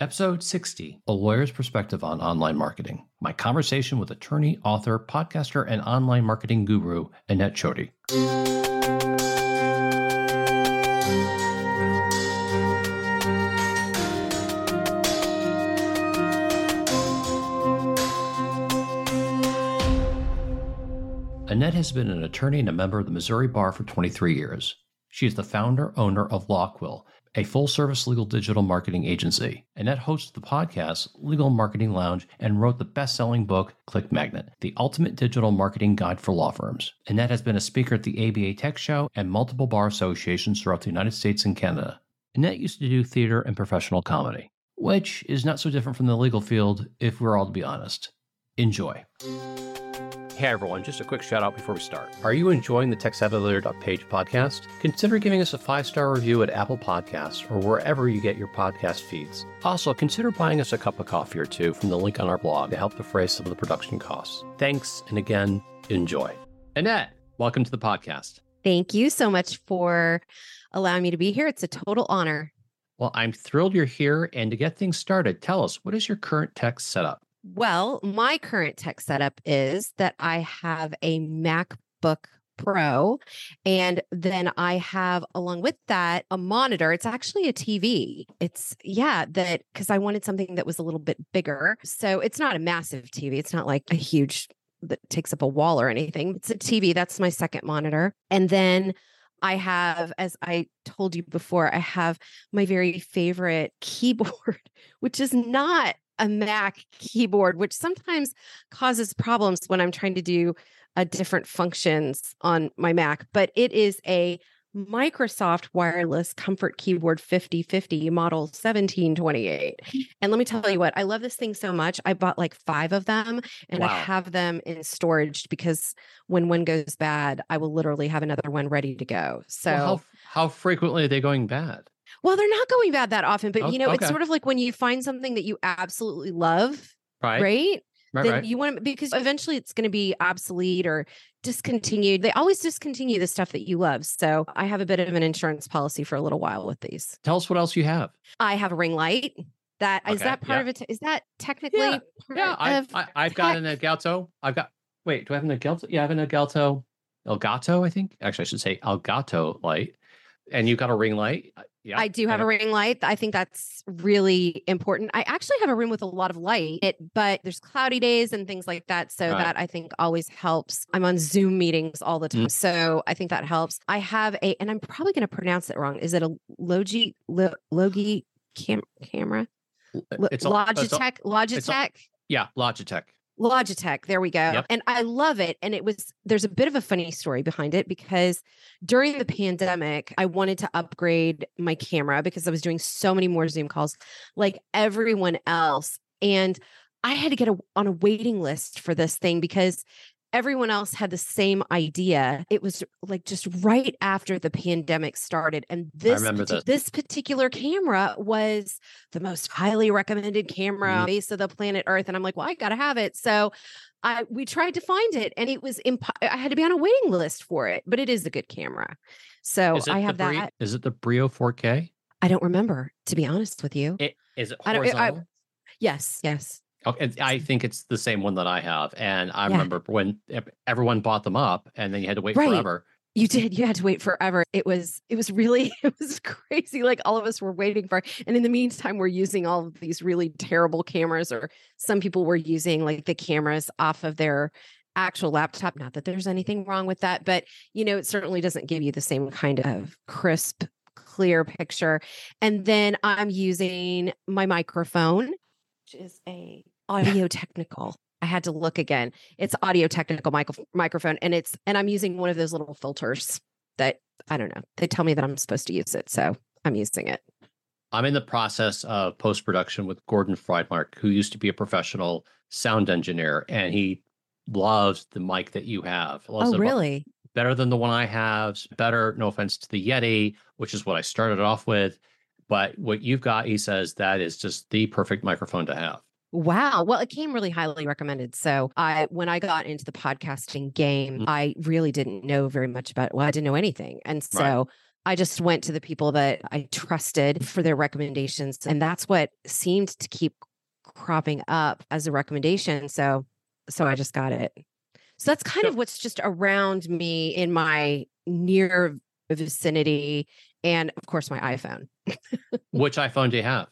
Episode 60 A Lawyer's Perspective on Online Marketing. My conversation with attorney, author, podcaster, and online marketing guru, Annette Choti. Annette has been an attorney and a member of the Missouri Bar for 23 years. She is the founder owner of Law Quill, a full service legal digital marketing agency. Annette hosts the podcast Legal Marketing Lounge and wrote the best selling book Click Magnet, the ultimate digital marketing guide for law firms. Annette has been a speaker at the ABA Tech Show and multiple bar associations throughout the United States and Canada. Annette used to do theater and professional comedy, which is not so different from the legal field if we're all to be honest. Enjoy. Hey everyone, just a quick shout out before we start. Are you enjoying the TechSavvyLawyer.page podcast? Consider giving us a five star review at Apple Podcasts or wherever you get your podcast feeds. Also, consider buying us a cup of coffee or two from the link on our blog to help defray some of the production costs. Thanks, and again, enjoy. Annette, welcome to the podcast. Thank you so much for allowing me to be here. It's a total honor. Well, I'm thrilled you're here. And to get things started, tell us what is your current tech setup? Well, my current tech setup is that I have a MacBook Pro. And then I have, along with that, a monitor. It's actually a TV. It's, yeah, that because I wanted something that was a little bit bigger. So it's not a massive TV. It's not like a huge that takes up a wall or anything. It's a TV. That's my second monitor. And then I have, as I told you before, I have my very favorite keyboard, which is not a Mac keyboard, which sometimes causes problems when I'm trying to do uh, different functions on my Mac, but it is a Microsoft wireless comfort keyboard 5050 model 1728. And let me tell you what, I love this thing so much. I bought like five of them and wow. I have them in storage because when one goes bad, I will literally have another one ready to go. So, well, how, how frequently are they going bad? Well, they're not going bad that often, but oh, you know, okay. it's sort of like when you find something that you absolutely love, right? Right. Right, then right. you want to because eventually it's going to be obsolete or discontinued. They always discontinue the stuff that you love. So I have a bit of an insurance policy for a little while with these. Tell us what else you have. I have a ring light. That okay, is that part yeah. of it? Is that technically? Yeah, yeah I've, I, have got an Elgato. I've got. Wait, do I have an Elgato? Yeah, I have an Elgato. Elgato, I think. Actually, I should say Elgato light. And you've got a ring light. Yeah, I do have a ring light. I think that's really important. I actually have a room with a lot of light, it, but there's cloudy days and things like that. So right. that I think always helps. I'm on Zoom meetings all the time. Mm. So I think that helps. I have a, and I'm probably going to pronounce it wrong. Is it a Logi, Logi cam, camera? It's Logitech, a, Logitech. Yeah, Logitech. Logitech. There we go. Yep. And I love it. And it was, there's a bit of a funny story behind it because during the pandemic, I wanted to upgrade my camera because I was doing so many more Zoom calls like everyone else. And I had to get a, on a waiting list for this thing because everyone else had the same idea. It was like just right after the pandemic started. And this, partic- this particular camera was the most highly recommended camera mm-hmm. base of the planet Earth. And I'm like, well, I gotta have it. So I we tried to find it and it was imp- I had to be on a waiting list for it, but it is a good camera. So I have Brio, that. Is it the Brio 4K? I don't remember, to be honest with you. It, is it horizontal? I I, yes, yes. Okay, I think it's the same one that I have, and I yeah. remember when everyone bought them up, and then you had to wait right. forever. You did. You had to wait forever. It was. It was really. It was crazy. Like all of us were waiting for. And in the meantime, we're using all of these really terrible cameras, or some people were using like the cameras off of their actual laptop. Not that there's anything wrong with that, but you know, it certainly doesn't give you the same kind of crisp, clear picture. And then I'm using my microphone, which is a Audio-Technica. I had to look again. It's Audio-Technica micro- microphone, and it's and I'm using one of those little filters that I don't know. They tell me that I'm supposed to use it, so I'm using it. I'm in the process of post production with Gordon Friedmark, who used to be a professional sound engineer, and he loves the mic that you have. Loves Oh, really? Better than the one I have. Better, no offense to the Yeti, which is what I started off with. But what you've got, he says, that is just the perfect microphone to have. Wow. Well, it came really highly recommended. So I when I got into the podcasting game, Mm. I really didn't know very much about well, I didn't know anything. And Right. so I just went to the people that I trusted for their recommendations. And that's what seemed to keep cropping up as a recommendation. So so I just got it. So that's kind of what's just around me in my near vicinity. And of course my iPhone. Which iPhone do you have?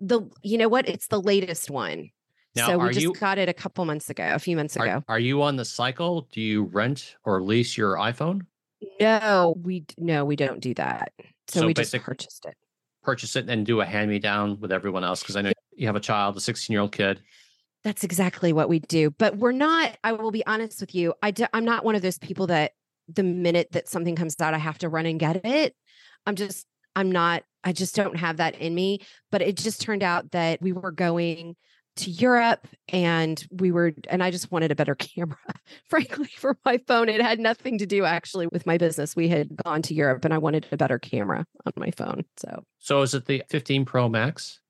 The you know what? It's the latest one. Now, so we just you- got it a couple months ago, a few months ago. Are, are you on the cycle? Do you rent or lease your iPhone? No, we no, we don't do that. So, So we just purchased it. Purchase it and do a hand me down with everyone else? Because I know you have a child, a 16 year old kid. That's exactly what we do. But we're not. I will be honest with you. I do, I'm not one of those people that the minute that something comes out, I have to run and get it. I'm just. I'm not. I just don't have that in me. But it just turned out that we were going to Europe and we were and I just wanted a better camera frankly for my phone it had nothing to do actually with my business we had gone to Europe and I wanted a better camera on my phone so So is it the 15 Pro Max?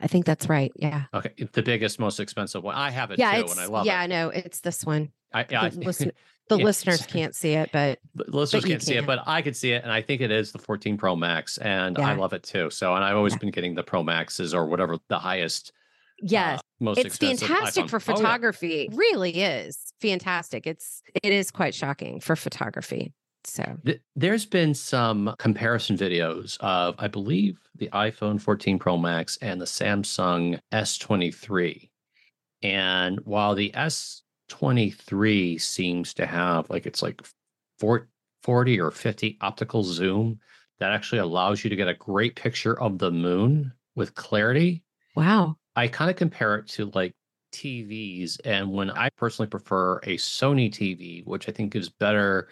I think that's right yeah Okay, the biggest, most expensive one. I have it yeah too, and I love it. yeah I know. it's this one I, yeah, I the, listen, the Yeah, listeners can't see it but the listeners you can't see it, but I can see it, and I think it is the 14 Pro Max, and I love it too. So, and I've always Yeah. been getting the Pro Maxes or whatever the highest, yes uh, most it's fantastic iPhone. for Oh, yeah. photography It really is fantastic it's it is quite shocking for photography so There's been some comparison videos of, I believe, the iPhone 14 Pro Max and the Samsung S23. And while the S23 seems to have like it's like four- 40 or 50 optical zoom that actually allows you to get a great picture of the moon with clarity, wow I kind of compare it to like TVs. And when I personally prefer a Sony TV, which I think gives better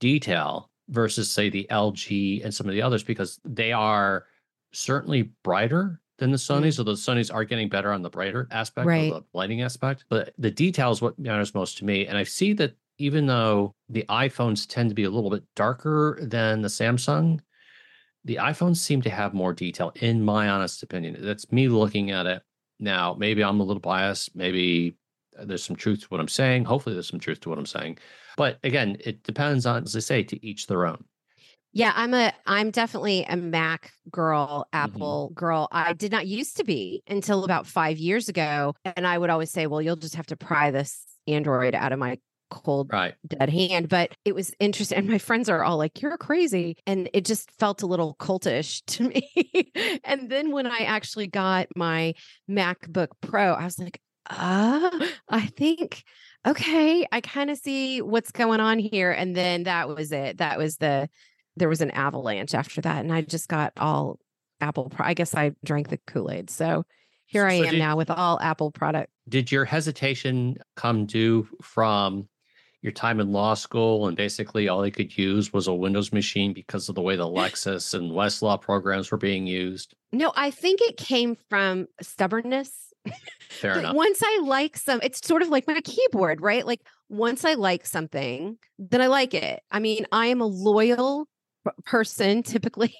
detail versus, say, the LG and some of the others, because they are certainly brighter than the mm-hmm. Sonys. So the Sonys are getting better on the brighter aspect, Right. the lighting aspect. But the detail is what matters most to me. And I see that even though the iPhones tend to be a little bit darker than the Samsung, the iPhones seem to have more detail, in my honest opinion. That's me looking at it now. Maybe I'm a little biased. Maybe uh, there's some truth to what I'm saying. Hopefully, there's some truth to what I'm saying. But again, it depends on, as I say, to each their own. Yeah, I'm a I'm definitely a Mac girl, Mm-hmm. Apple girl. I did not used to be until about 5 years ago, and I would always say, "Well, you'll just have to pry this Android out of my cold Right. dead hand." But it was interesting and my friends are all like, "You're crazy." And it just felt a little cultish to me. and then when I actually got my MacBook Pro, I was like, "Ah, I think okay, I kind of see what's going on here." And then that was it. That was the there was an avalanche after that and i just got all apple i guess i drank the kool-aid so here i So am did- now with all apple product Did your hesitation come due from your time in law school and basically all they could use was a Windows machine because of the way the Lexis and Westlaw programs were being used? no i think it came from stubbornness Fair enough. once i like some it's sort of like my keyboard right? Like once i like something then i like it. I mean i am a loyal person typically.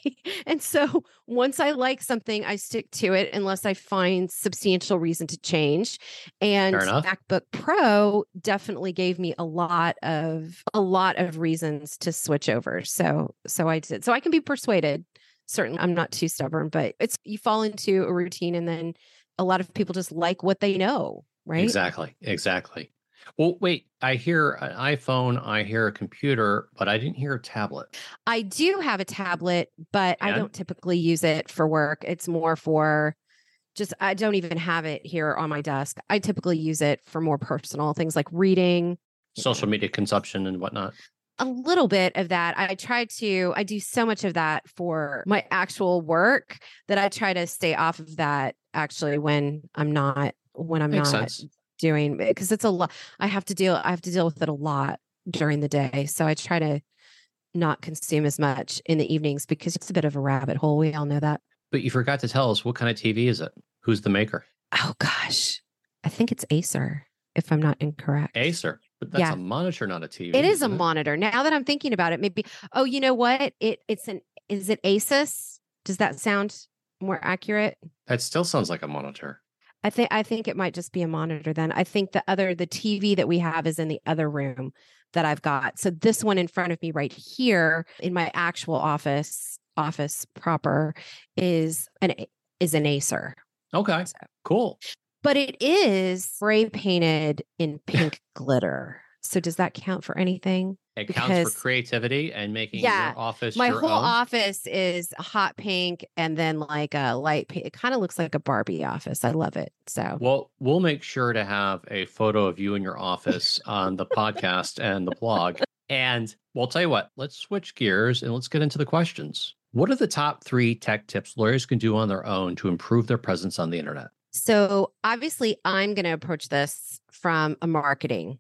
And so once i like something i stick to it unless i find substantial reason to change. And macbook pro definitely gave me a lot of a lot of reasons to switch over. So so i did. So i can be persuaded. Certainly i'm not too stubborn but it's you fall into a routine and then a lot of people just like what they know right Exactly. Exactly. Well, wait, I hear an iPhone, I hear a computer, but I didn't hear a tablet. I do have a tablet, but I don't typically use it for work. It's more for just, I don't even have it here on my desk. I typically use it for more personal things like reading, Social media consumption and whatnot. a little bit of that. I try to, I do so much of that for my actual work that I try to stay off of that actually when I'm not, when I'm Makes not sense. doing, eh, because it's a lot, I have to deal, I have to deal with it a lot during the day. So I try to not consume as much in the evenings because it's a bit of a rabbit hole. We all know that. But you forgot to tell us what kind of TV is it? Who's the maker? Oh gosh. I think it's Acer, if I'm not incorrect. Acer. But that's Yeah. a monitor, not a TV. It is a isn't monitor. Now that I'm thinking about it, maybe oh, you know what? It it's an is it Asus? Does that sound more accurate? That still sounds like a monitor. I think I think it might just be a monitor then. I think the other the TV that we have is in the other room that I've got. So this one in front of me right here in my actual office office proper is an is an Acer. Okay. So- Cool. But it is spray painted in pink glitter. So does that count for anything? It counts for creativity and making Yeah, your office My your whole own. office is hot pink and then like a light pink. It kind of looks like a Barbie office. I love it. So Well, we'll make sure to have a photo of you in your office on the podcast and the blog. And we'll tell you what, let's switch gears and let's get into the questions. What are the top three tech tips lawyers can do on their own to improve their presence on the internet? So obviously, I'm going to approach this from a marketing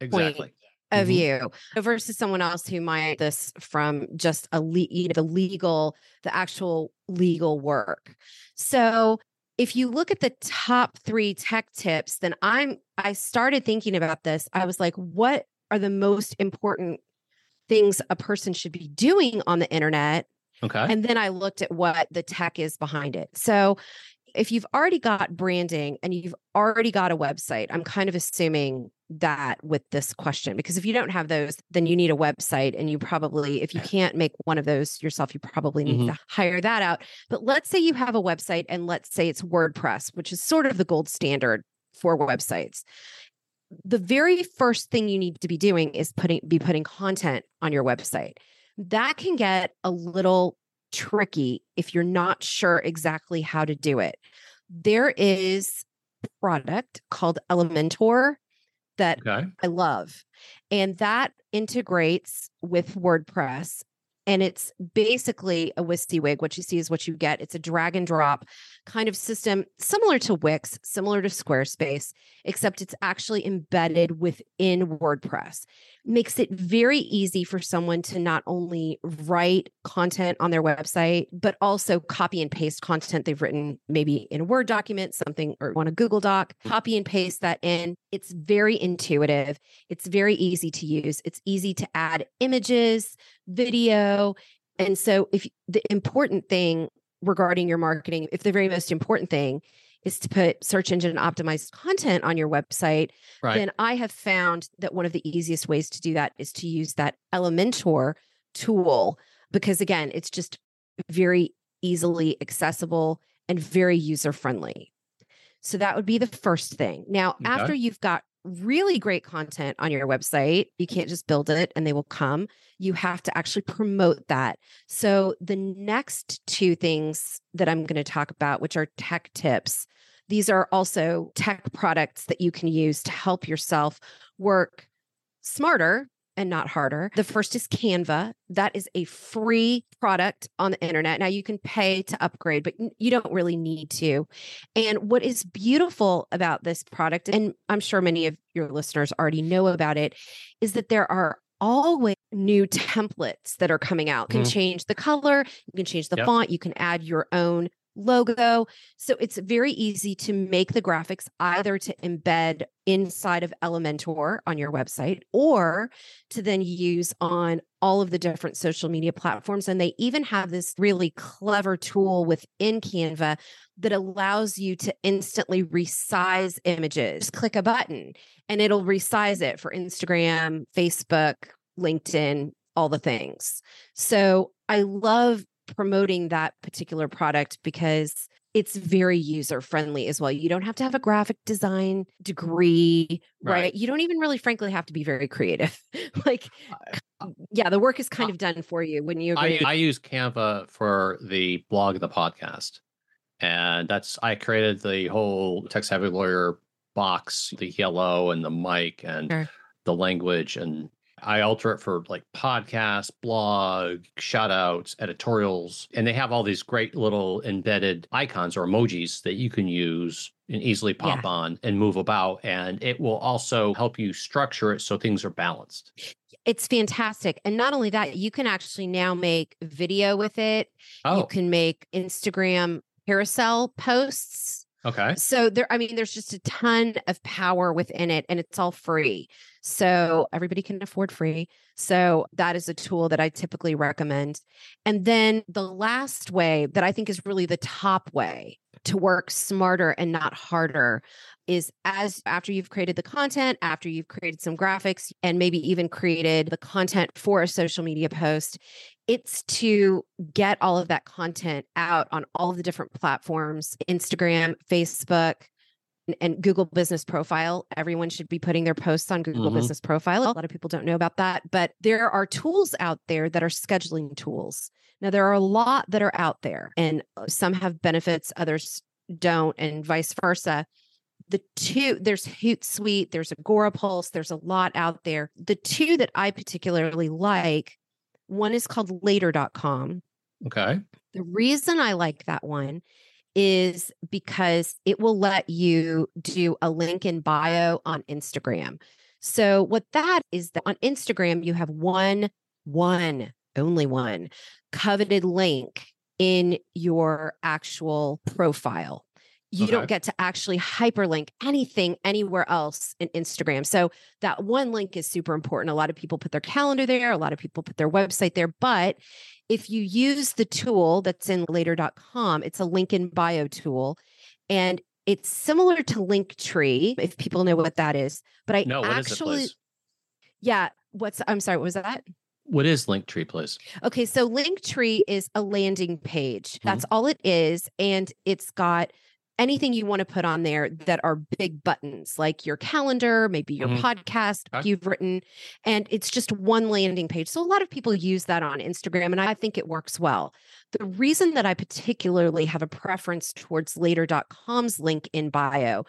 Exactly. Of Mhm. you versus someone else who might this from just a le- you know, the legal, the actual legal work. So if you look at the top three tech tips, then I'm I started thinking about this. I was like, what are the most important things a person should be doing on the internet Okay. and then I looked at what the tech is behind it. So if you've already got branding and you've already got a website, I'm kind of assuming that with this question, because if you don't have those, then you need a website. And you probably, if you can't make one of those yourself, you probably need mm-hmm. to hire that out. But let's say you have a website and let's say it's WordPress, which is sort of the gold standard for websites. The very first thing you need to be doing is putting be putting content on your website that can get a little tricky if you're not sure exactly how to do it. There is a product called Elementor that okay. I love, and that integrates with WordPress. And it's basically a WYSIWYG. What you see is what you get. It's a drag and drop kind of system, similar to Wix, similar to Squarespace, except it's actually embedded within WordPress makes it very easy for someone to not only write content on their website, but also copy and paste content they've written maybe in a Word document, something or on a Google Doc, copy and paste that in. It's very intuitive. It's very easy to use. It's easy to add images, video. And so if the important thing regarding your marketing, if the very most important thing is to put search engine optimized content on your website, Right. then I have found that one of the easiest ways to do that is to use that Elementor tool because again, it's just very easily accessible and very user friendly. So that would be the first thing. Now, Okay. after you've got really great content on your website, you can't just build it and they will come. You have to actually promote that. So the next two things that I'm going to talk about, which are tech tips, these are also tech products that you can use to help yourself work smarter and not harder. The first is Canva. That is a free product on the internet. Now you can pay to upgrade, but you don't really need to. And what is beautiful about this product, and I'm sure many of your listeners already know about it, is that there are always new templates that are coming out. You can Mhm. change the color, you can change the Yep. font, you can add your own logo. So it's very easy to make the graphics either to embed inside of Elementor on your website or to then use on all of the different social media platforms. And they even have this really clever tool within Canva that allows you to instantly resize images. Click a button and it'll resize it for Instagram, Facebook, LinkedIn, all the things. So I love promoting that particular product because it's very user friendly as well. You don't have to have a graphic design degree, right? Right. You don't even really, frankly, have to be very creative. like, uh, yeah, the work is kind of done for you when you I. I use Canva for the blog of the podcast. And that's, I created the whole Tech Savvy Lawyer box, the yellow and the mic and Sure. the language. And I alter it for like podcast, blog, shout outs, editorials, and they have all these great little embedded icons or emojis that you can use and easily pop yeah. on and move about. And it will also help you structure it so things are balanced. It's fantastic. And not only that, you can actually now make video with it. Oh. You can make Instagram carousel posts. Okay. So there, I mean, there's just a ton of power within it and it's all free. So everybody can afford free. So that is a tool that I typically recommend. And then the last way that I think is really the top way to work smarter and not harder is as after you've created the content, after you've created some graphics and maybe even created the content for a social media post, it's to get all of that content out on all the different platforms Instagram, Facebook, and Google Business Profile. Everyone should be putting their posts on Google mm-hmm. Business Profile. A lot of people don't know about that, but there are tools out there that are scheduling tools. Now, there are a lot that are out there, and uh, some have benefits, others don't, and vice versa. The two, there's Hootsuite, there's Agora Pulse, there's a lot out there. The two that I particularly like, one is called later.com. Okay. The reason I like that one is because it will let you do a link in bio on Instagram. So what that is that on Instagram you have one one only one coveted link in your actual profile. You okay. don't get to actually hyperlink anything anywhere else in Instagram. So that one link is super important. A lot of people put their calendar there, a lot of people put their website there, but if you use the tool that's in later.com, it's a link in bio tool and it's similar to Linktree, if people know what that is. But I no, actually, yeah, what's I'm sorry, what was that? What is Linktree, please? Okay, so Linktree is a landing page. That's mm-hmm. all it is. And it's got anything you want to put on there that are big buttons, like your calendar, maybe your mm-hmm. podcast okay. you've written. And it's just one landing page. So a lot of people use that on Instagram, and I think it works well. The reason that I particularly have a preference towards later.com's link in bio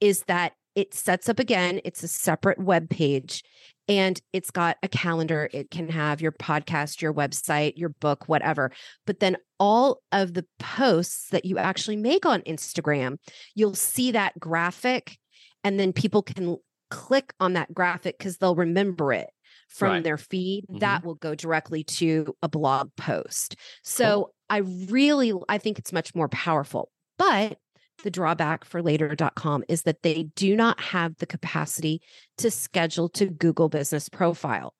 is that it sets up again, it's a separate web page and it's got a calendar. It can have your podcast, your website, your book, whatever. But then all of the posts that you actually make on Instagram, you'll see that graphic, and then people can click on that graphic because they'll remember it from right. their feed. Mm-hmm. That will go directly to a blog post. So cool. I really, I think it's much more powerful. But the drawback for later.com is that they do not have the capacity to schedule to Google Business Profile.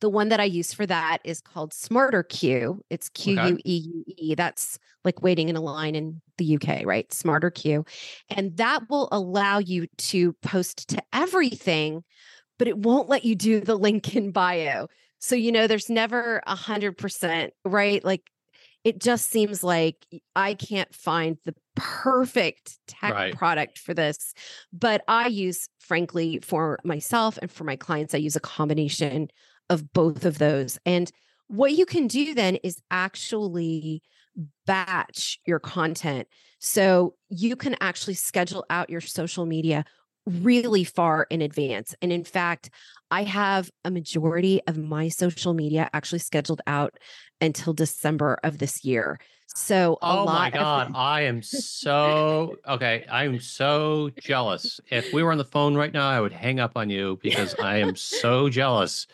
The one that I use for that is called Smarter Queue. It's Q U E U E. That's like waiting in a line in the UK, right? Smarter Queue. And that will allow you to post to everything, but it won't let you do the link in bio. So, you know, there's never a hundred percent, right? Like it just seems like I can't find the perfect tech right. product for this. But I use, frankly, for myself and for my clients, I use a combination of both of those. And what you can do then is actually batch your content. So you can actually schedule out your social media really far in advance. And in fact, I have a majority of my social media actually scheduled out until December of this year. So, oh my God, of- I am so okay. I'm so jealous. If we were on the phone right now, I would hang up on you because I am so jealous.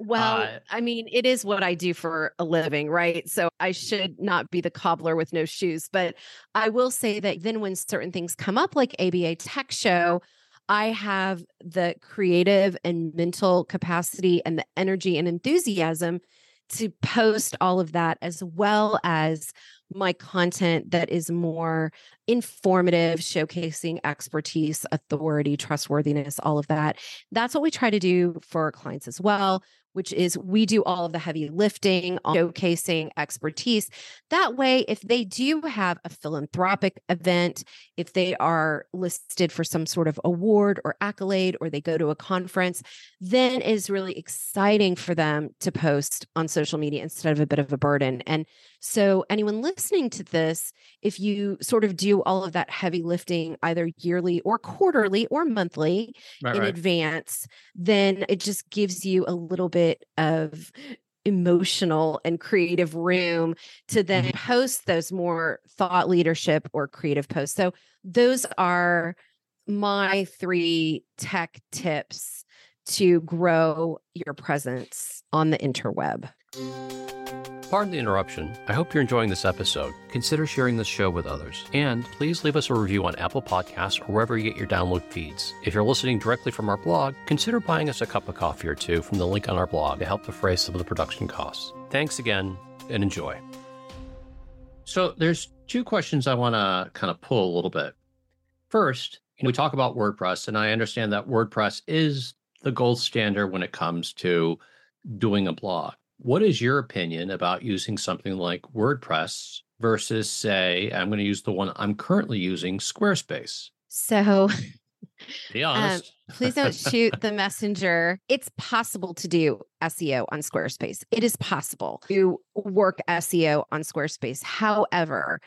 Well, uh, I mean, it is what I do for a living, right? So I should not be the cobbler with no shoes. But I will say that then when certain things come up, like ABA Tech Show, I have the creative and mental capacity and the energy and enthusiasm to post all of that as well as my content that is more informative, showcasing expertise, authority, trustworthiness, all of that. That's what we try to do for clients as well which is we do all of the heavy lifting, showcasing expertise. That way, if they do have a philanthropic event, if they are listed for some sort of award or accolade, or they go to a conference, then is really exciting for them to post on social media instead of a bit of a burden. And So, anyone listening to this, if you sort of do all of that heavy lifting either yearly or quarterly or monthly Right, in right. advance, then it just gives you a little bit of emotional and creative room to then Mhm. post those more thought leadership or creative posts. So, those are my three tech tips to grow your presence on the interweb. Pardon the interruption. I hope you're enjoying this episode. Consider sharing this show with others. And please leave us a review on Apple Podcasts or wherever you get your download feeds. If you're listening directly from our blog, consider buying us a cup of coffee or two from the link on our blog to help defray some of the production costs. Thanks again and enjoy. So there's two questions I want to kind of pull a little bit. First, you know, we talk about WordPress, and I understand that WordPress is the gold standard when it comes to doing a blog. What is your opinion about using something like WordPress versus, say, I'm going to use the one I'm currently using, Squarespace? So, Be um, honest. please don't shoot the messenger. It's possible to do SEO on Squarespace. It is possible to work SEO on Squarespace. However,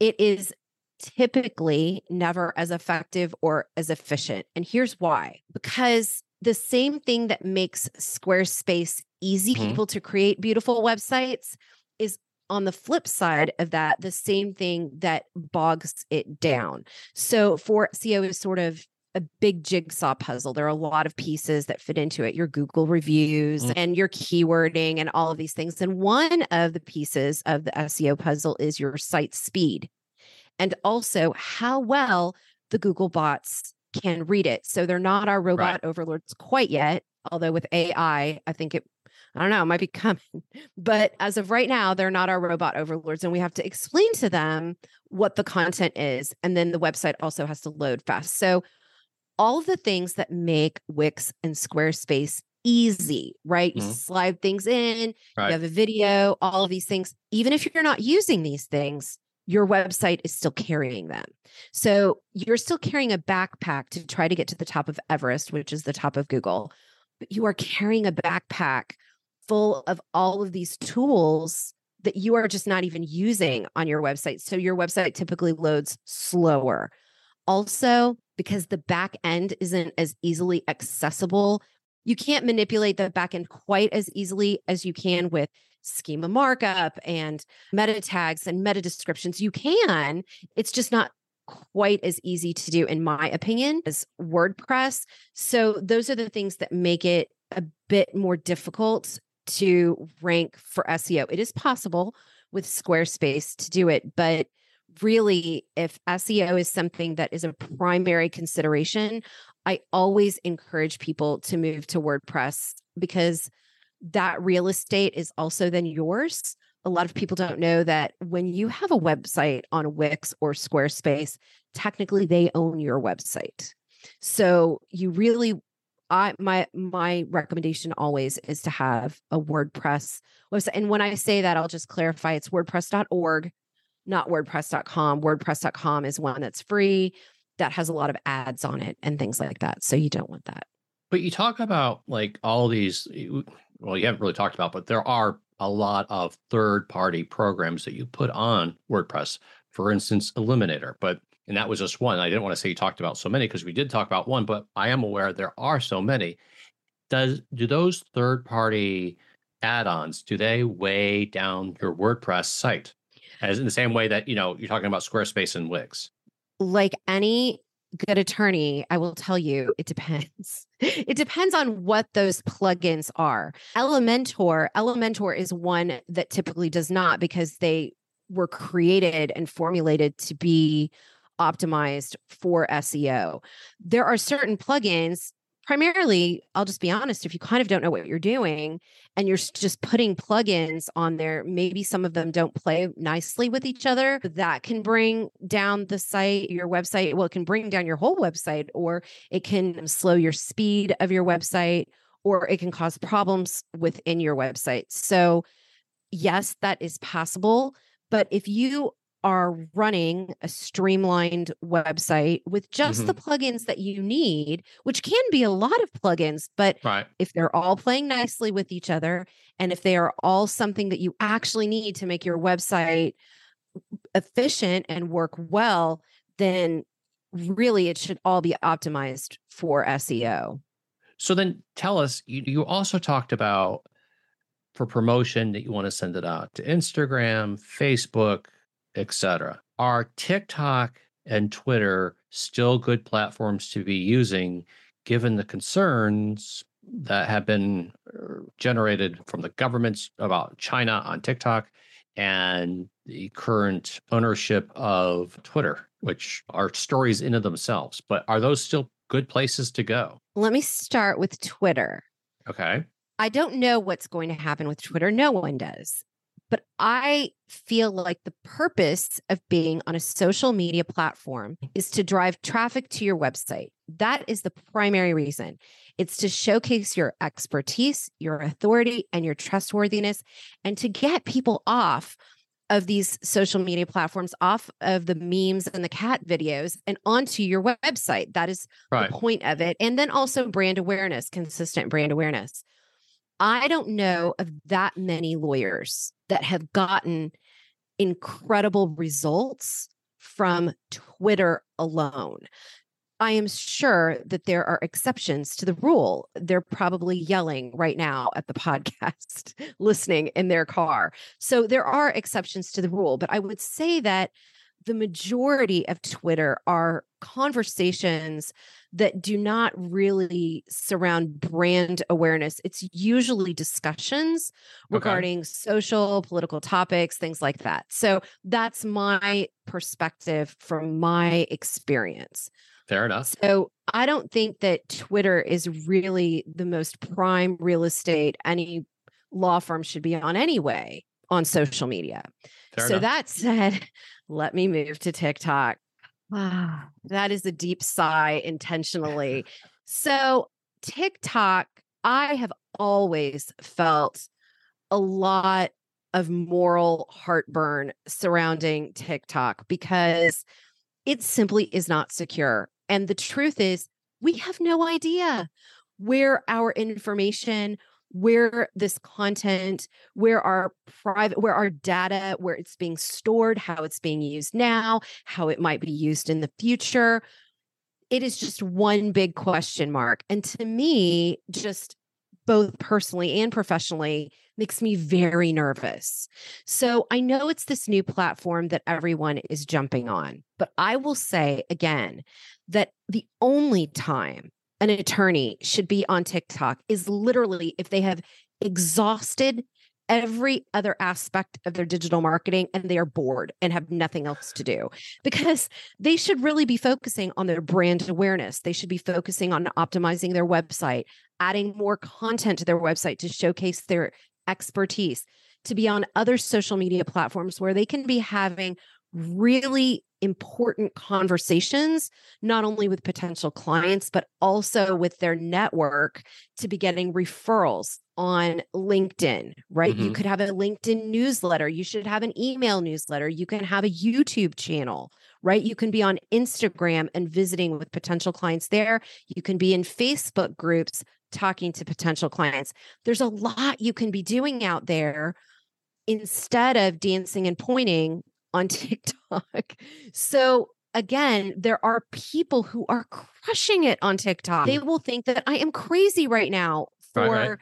it is typically never as effective or as efficient. And here's why because the same thing that makes Squarespace easy Mhm. people to create beautiful websites is on the flip side of that, the same thing that bogs it down. So for SEO is sort of a big jigsaw puzzle. There are a lot of pieces that fit into it your Google reviews Mm. and your keywording and all of these things. And one of the pieces of the SEO puzzle is your site speed and also how well the Google bots can read it. So they're not our robot overlords quite yet, although with AI, I think it I don't know, it might be coming. But as of right now, they're not our robot overlords. And we have to explain to them what the content is. And then the website also has to load fast. So all of the things that make Wix and Squarespace easy, right? You Mhm. slide things in, Right. you have a video, all of these things. Even if you're not using these things, your website is still carrying them. So you're still carrying a backpack to try to get to the top of Everest, which is the top of Google, but you are carrying a backpack full of all of these tools that you are just not even using on your website. So your website typically loads slower. Also, because the back end isn't as easily accessible, you can't manipulate the back end quite as easily as you can with schema markup and meta tags and meta descriptions. You can, it's just not quite as easy to do, in my opinion, as WordPress. So, those are the things that make it a bit more difficult to rank for SEO. It is possible with Squarespace to do it, but really, if SEO is something that is a primary consideration, I always encourage people to move to WordPress because that real estate is also then yours. A lot of people don't know that when you have a website on Wix or Squarespace, technically they own your website. So you really I my my recommendation always is to have a WordPress website. And when I say that, I'll just clarify it's wordpress.org, not wordpress.com. WordPress.com is one that's free that has a lot of ads on it and things like that. So you don't want that. But you talk about like all these, eh, well, you haven't really talked about, but there are a lot of third party programs that you put on WordPress. For instance, Elementor. But, and that was just one. I didn't want to say you talked about so many because we did talk about one, but I am aware there are so many. Does, do those third party add ons, do they weigh down your WordPress site? As in the same way that, you know, you're talking about Squarespace and Wix. like any good attorney, I will tell you it depends. It depends on what those plugins are. Elementor, Elementor is one that typically does not because they were created and formulated to be optimized for SEO. There are certain plugins primarily i'll just be honest if you kind of don't know what you're doing and you're just putting plugins on there maybe some of them don't play nicely with each other that can bring down the site your website well it can bring down your whole website or it can slow your speed of your website or it can cause problems within your website so yes that is possible but if you are running a streamlined website with just mm-hmm. the plugins that you need, which can be a lot of plugins, but right. if they're all playing nicely with each other and if they are all something that you actually need to make your website efficient and work well, then really it should all be optimized for SEO. So then tell us, you, you also talked about for promotion that you want to send it out to Instagram, Facebook, etc. Are TikTok and Twitter still good platforms to be using given the concerns that have been uh, generated from the governments about China on TikTok and the current ownership of Twitter, which are stories into themselves. But are those still good places to go? Let me start with Twitter. Okay. I don't know what's going to happen with Twitter. No one does. But I feel like the purpose of being on a social media platform is to drive traffic to your website. That is the primary reason. It's to showcase your expertise, your authority, and your trustworthiness, and to get people off of these social media platforms off of the memes and the cat videos and onto your website. That is right. the point of it. And then also brand awareness, consistent brand awareness. I don't know of that many lawyers that have gotten incredible results from Twitter alone. I am sure that there are exceptions to the rule. They're probably yelling right now at the podcast, listening in their car. So there are exceptions to the rule, but I would say that the majority of Twitter are conversations that do not really surround brand awareness. It's usually discussions regarding okay. social, political topics, things like that. So that's my perspective from my experience. Fair enough. So I don't think that Twitter is really the most prime real estate any law firm should be on anyway on social media. Fair so enough. that said, let me move to TikTok. Wow, that is a deep sigh intentionally. So, TikTok, I have always felt a lot of moral heartburn surrounding TikTok because it simply is not secure. And the truth is, we have no idea where our information, where this content, where our private, where our data, where it's being stored, how it's being used now, how it might be used in the future. It is just one big question mark. And to me, just both personally and professionally, makes me very nervous. So I know it's this new platform that everyone is jumping on, but I will say again that the only time an attorney should be on TikTok is literally if they have exhausted every other aspect of their digital marketing and they are bored and have nothing else to do because they should really be focusing on their brand awareness. They should be focusing on optimizing their website, adding more content to their website to showcase their expertise, to be on other social media platforms where they can be having really important conversations, not only with potential clients, but also with their network to be getting referrals on LinkedIn, right? Mm-hmm. You could have a LinkedIn newsletter. You should have an email newsletter. You can have a YouTube channel, right? You can be on Instagram and visiting with potential clients there. You can be in Facebook groups talking to potential clients. There's a lot you can be doing out there instead of dancing and pointing on TikTok. So again, there are people who are crushing it on TikTok. They will think that I am crazy right now for right, right.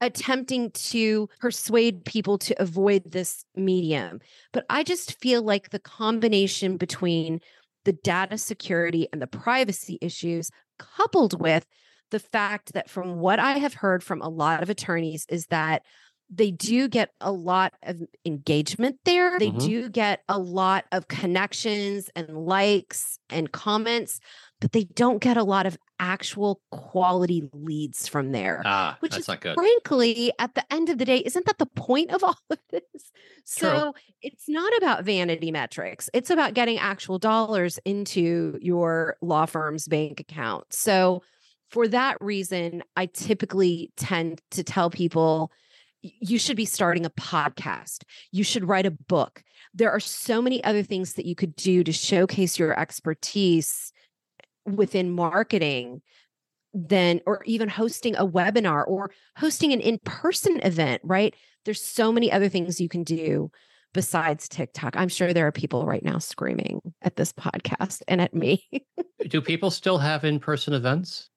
attempting to persuade people to avoid this medium. But I just feel like the combination between the data security and the privacy issues, coupled with the fact that from what I have heard from a lot of attorneys, is that they do get a lot of engagement there. They mm-hmm. do get a lot of connections and likes and comments, but they don't get a lot of actual quality leads from there. Ah, which is frankly, at the end of the day, isn't that the point of all of this? So True. it's not about vanity metrics. It's about getting actual dollars into your law firm's bank account. So for that reason, I typically tend to tell people you should be starting a podcast. You should write a book. There are so many other things that you could do to showcase your expertise within marketing than or even hosting a webinar or hosting an in-person event, right? There's so many other things you can do besides TikTok. I'm sure there are people right now screaming at this podcast and at me. do people still have in-person events?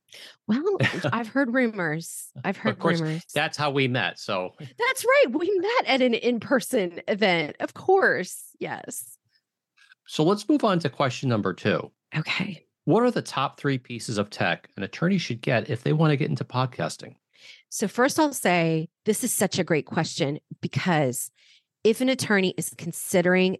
Well, I've heard rumors. I've heard of course, rumors. That's how we met. So that's right. We met at an in-person event. Of course. Yes. So let's move on to question number two. Okay. What are the top three pieces of tech an attorney should get if they want to get into podcasting? So, first, I'll say this is such a great question because if an attorney is considering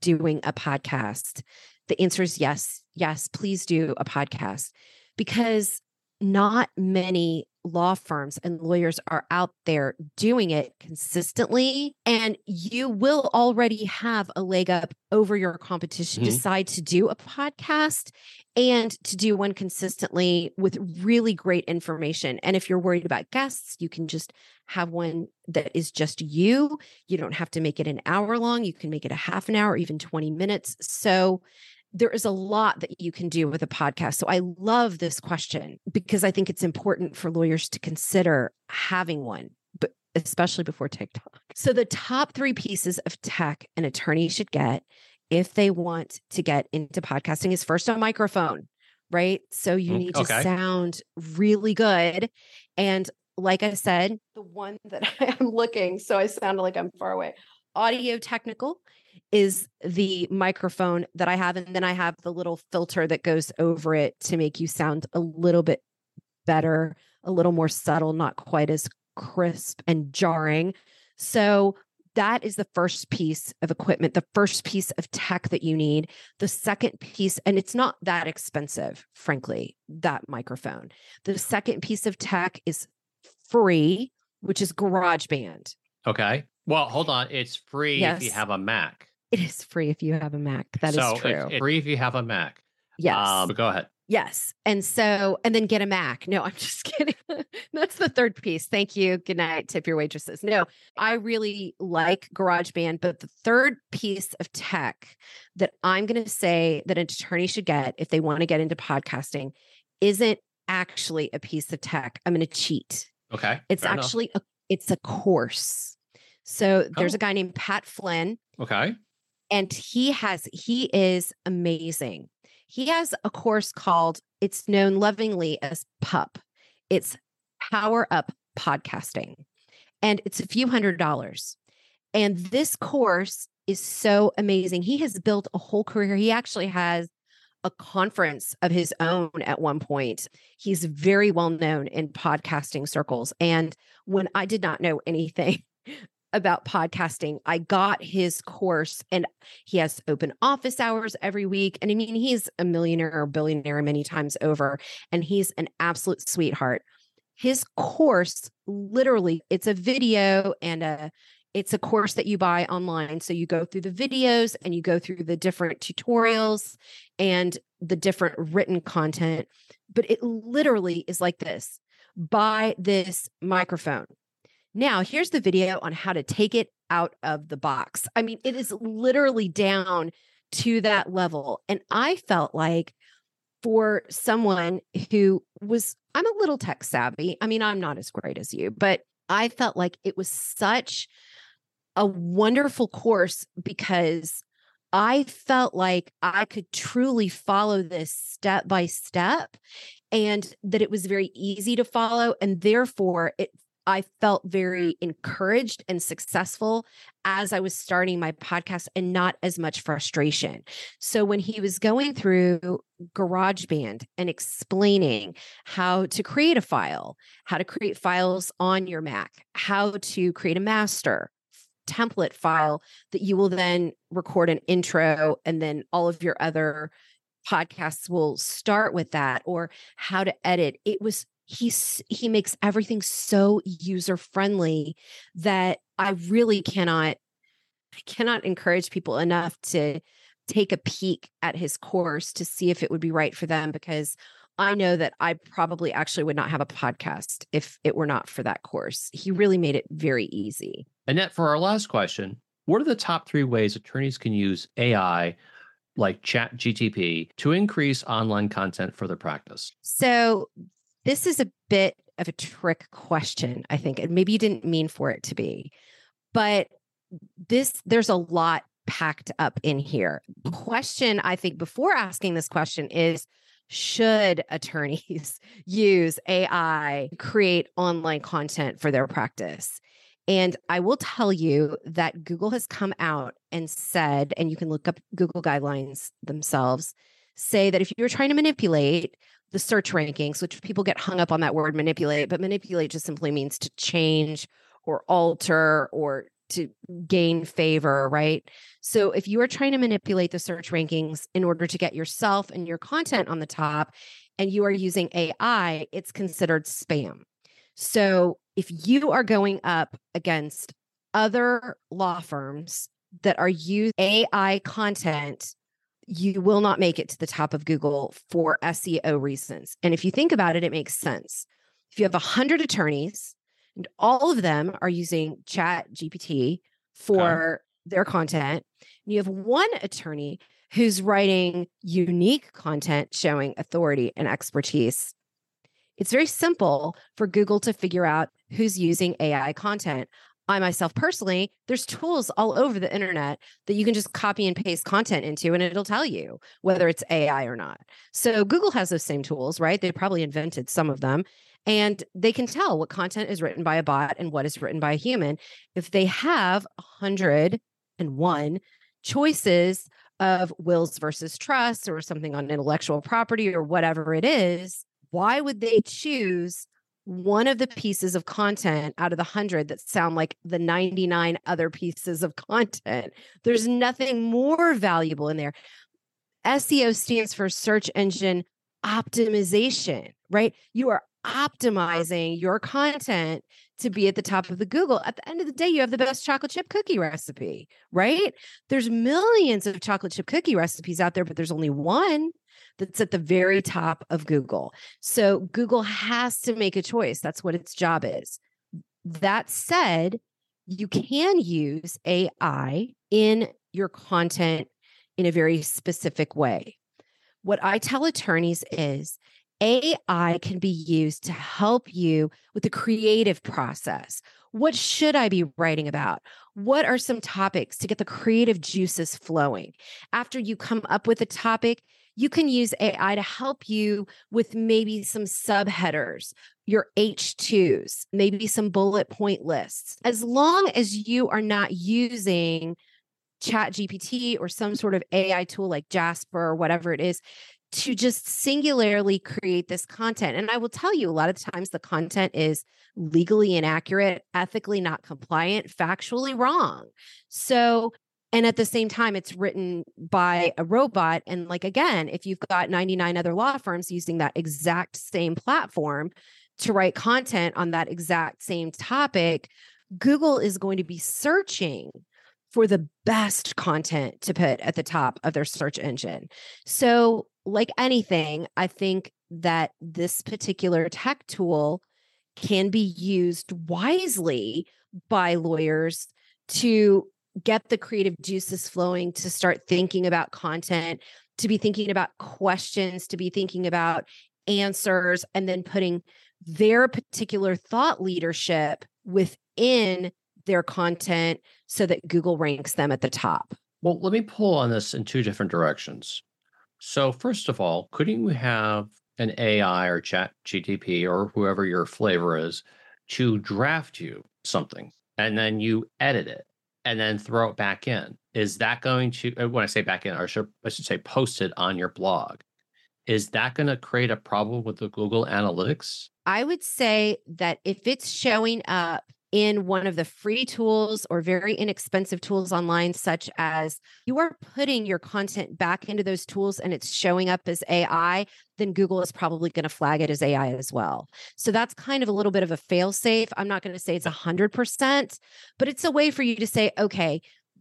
doing a podcast, the answer is yes. Yes, please do a podcast because not many law firms and lawyers are out there doing it consistently and you will already have a leg up over your competition Mhm. decide to do a podcast and to do one consistently with really great information and if you're worried about guests you can just have one that is just you. You don't have to make it an hour long. You can make it a half an hour even 20 minutes. So there is a lot that you can do with a podcast. So I love this question because I think it's important for lawyers to consider having one, but especially before TikTok. So the top three pieces of tech an attorney should get if they want to get into podcasting is first a microphone, right? So you Mm, need to sound really good. And like I said, the one that I am looking, so I sound like I'm far away. Audio-Technica is the microphone that I have. And then I have the little filter that goes over it to make you sound a little bit better, a little more subtle, not quite as crisp and jarring. So that is the first piece of equipment, the first piece of tech that you need. The second piece, and it's not that expensive, frankly, that microphone. The second piece of tech is free, which is GarageBand. Okay. Well, hold on. It's free if you have a Mac. It is free if you have a Mac. That is so true. It's, it's free if you have a Mac. yes. Um, go ahead. Yes. And so, and then get a Mac. No, I'm just kidding. That's the third piece. Thank you. Good night. Tip your waitresses. No, I really like GarageBand, but the third piece of tech that I'm going to say that an attorney should get if they want to get into podcasting isn't actually a piece of tech. I'm going to cheat. Okay. It's fair enough. actually a, it's a course. So there's Oh. a guy named Pat Flynn okay. And he has he is amazing. He has a course called it's known lovingly as pup. It's power up podcasting and it's a few hundred dollars. And this course is so amazing. He has built a whole career. He actually has a conference of his own at one point. He's very well known in podcasting circles and when i did not know anything about podcasting i got his course and he has open office hours every week. And I mean, he's a millionaire or billionaire many times over, and he's an absolute sweetheart. His course, literally, it's a video and a it's a course that you buy online. So you go through the videos and you go through the different tutorials and the different written content. But it literally is like this buy this microphone. Now, here's the video on how to take it out of the box. I mean, it is literally down to that level. And I felt like for someone who was, I'm a little tech savvy. I mean, I'm not as great as you, but I felt like it was such a wonderful course because I felt like I could truly follow this step by step and that it was very easy to follow. And therefore, it I felt very mm-hmm. encouraged and successful as I was starting my podcast and not as much frustration. So when he was going through GarageBand and explaining how to create a file, how to create files on your Mac, how to create a master template file that you will then record an intro and then all of your other podcasts will start with that or how to edit it was he's he makes everything so user friendly that i really cannot I cannot encourage people enough to take a peek at his course to see if it would be right for them because I know that I probably actually would not have a podcast if it were not for that course. He really made it very easy. Annette, for our last question, what are the top three ways attorneys can use AI like Chat GTP to increase online content for their practice? So, this is a bit of a trick question, I think, and maybe you didn't mean for it to be, but this there's a lot packed up in here. The question I think before asking this question is should attorneys use AI create online content for their practice? And I will tell you that Google has come out and said, and you can look up Google guidelines themselves, say that if you're trying to manipulate the search rankings, which people get hung up on that word manipulate, but manipulate just simply means to change or alter or to gain favor, right? So if you are trying to manipulate the search rankings in order to get yourself and your content on the top and you are using AI, it's considered spam. So if you are going up against other law firms that are using AI content, you will not make it to the top of Google for SEO reasons. And if you think about it, it makes sense. If you have 100 attorneys and all of them are using Chat GPT for okay. their content. And you have one attorney who's writing unique content showing authority and expertise. It's very simple for Google to figure out who's using AI content. I myself personally, there's tools all over the internet that you can just copy and paste content into, and it'll tell you whether it's AI or not. So Google has those same tools, right? They probably invented some of them and they can tell what content is written by a bot and what is written by a human. If they have 101 choices of wills versus trusts or something on intellectual property or whatever it is, why would they choose one of the pieces of content out of the 100 that sound like the 99 other pieces of content? There's nothing more valuable in there. SEO stands for search engine optimization, right? You are optimizing your content to be at the top of the Google. At the end of the day, you have the best chocolate chip cookie recipe, right? There's millions of chocolate chip cookie recipes out there, but there's only one that's at the very top of Google. So Google has to make a choice. That's what its job is. That said, you can use AI in your content in a very specific way. What I tell attorneys is AI can be used to help you with the creative process. What should I be writing about? What are some topics to get the creative juices flowing? After you come up with a topic, you can use AI to help you with maybe some subheaders, your H2s, maybe some bullet point lists. As long as you are not using chat gpt or some sort of ai tool like jasper or whatever it is to just singularly create this content. And I will tell you, a lot of times the content is legally inaccurate, ethically not compliant, factually wrong. So, and at the same time, it's written by a robot. And like, again, if you've got 99 other law firms using that exact same platform to write content on that exact same topic, Google is going to be searching for the best content to put at the top of their search engine. So, like anything, I think that this particular tech tool can be used wisely by lawyers to get the creative juices flowing, to start thinking about content, to be thinking about questions, to be thinking about answers, and then putting their particular thought leadership within their content so that Google ranks them at the top. Well, let me pull on this in two different directions. So, first of all, couldn't we have an AI or chat GTP or whoever your flavor is to draft you something and then you edit it and then throw it back in? Is that going to, uh, when I say back in, or should, I should say post it on your blog? Is that going to create a problem with the Google Analytics? I would say that if it's showing up in one of the free tools or very inexpensive tools online, such as you are putting your content back into those tools and it's showing up as AI, then Google is probably going to flag it as AI as well. So that's kind of a little bit of a fail safe. I'm not going to say it's 100%, but it's a way for you to say, okay,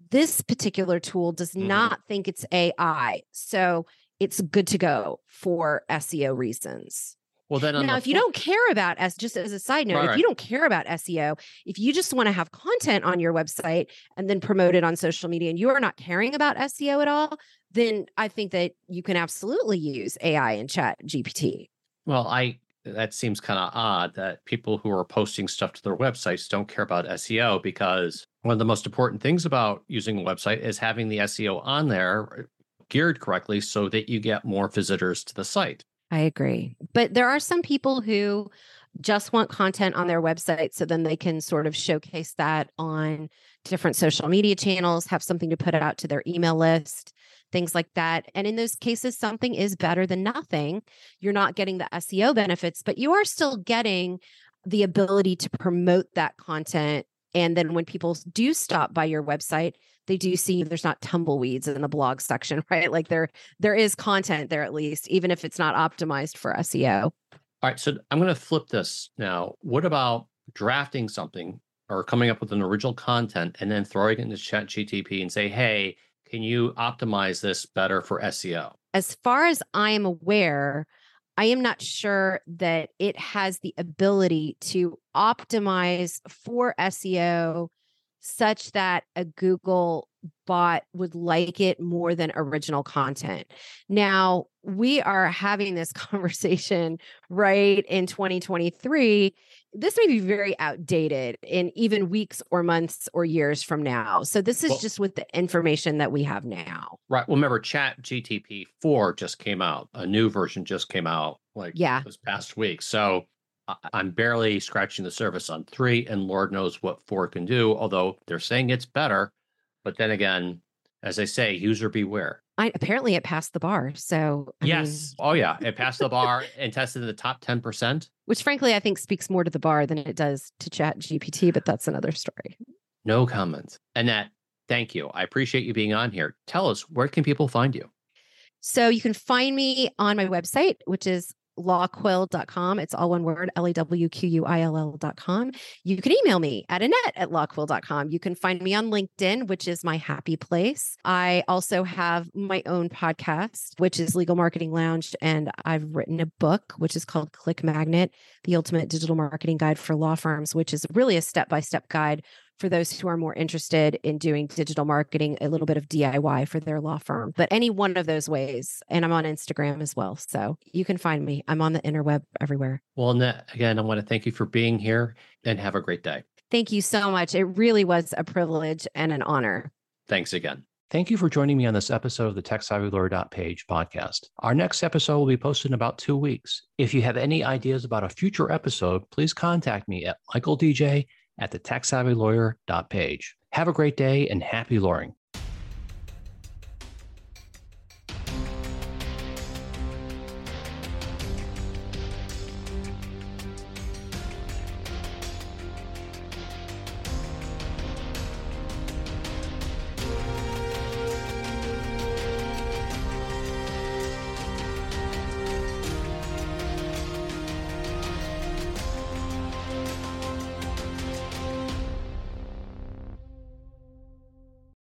this particular tool does mm-hmm. not think it's AI. So it's good to go for SEO reasons. Well, then now, the if you don't care about S, just as a side note, Right, if right. you don't care about SEO, if you just want to have content on your website and then promote it on social media, and you are not caring about SEO at all, then I think that you can absolutely use AI and Chat GPT. Well, I that seems kind of odd that people who are posting stuff to their websites don't care about SEO because one of the most important things about using a website is having the SEO on there uh, geared correctly so that you get more visitors to the site. I agree. But there are some people who just want content on their website so then they can sort of showcase that on different social media channels, have something to put out to their email list, things like that. And in those cases, something is better than nothing. You're not getting the SEO benefits, but you are still getting the ability to promote that content. And then when people do stop by your website, they do see there's not tumbleweeds in the blog section, right? Like there there is content there at least, even if it's not optimized for SEO. All right, so I'm going to flip this now. What about drafting something or coming up with an original content and then throwing it into Chat GTP and say, "Hey, can you optimize this better for SEO?" As far as I am aware, I am not sure that it has the ability to optimize for SEO such that a Google bot would like it more than original content. Now, we are having this conversation right in 2023. This may be very outdated in even weeks or months or years from now. So, this is Well- just with the information that we have now. Right. Well, remember, Chat GTP 4 just came out. A new version just came out like Yeah. this past week. So I'm barely scratching the surface on 3, and Lord knows what 4 can do, although they're saying it's better. But then again, as I say, user beware. I, apparently, it passed the bar. So, I mean, yes. oh, yeah. It passed the bar and tested in the top 10%. which frankly, I think speaks more to the bar than it does to Chat GPT, but that's another story. No comments. Annette, thank you. I appreciate you being on here. Tell us, where can people find you? So, you can find me on my website, which is lawquill.com. It's all one word, L A W Q U I L L.com. You can email me at Annette at lawquill.com. You can find me on LinkedIn, which is my happy place. I also have my own podcast, which is Legal Marketing Lounge. And I've written a book, which is called Click Magnet, the ultimate digital marketing guide for law firms, which is really a step by step guide for those who are more interested in doing digital marketing, a little bit of DIY for their law firm. But any one of those ways, and I'm on Instagram as well. So you can find me. I'm on the interweb everywhere. Well, Annette, again, I want to thank you for being here and have a great day. Thank you so much. It really was a privilege and an honor. Thanks again. Thank you for joining me on this episode of the TechSavvyLawyer.page podcast. Our next episode will be posted in about two weeks. If you have any ideas about a future episode, please contact me at michaeldj at the TechSavvyLawyer.page. Have a great day and happy lawyering.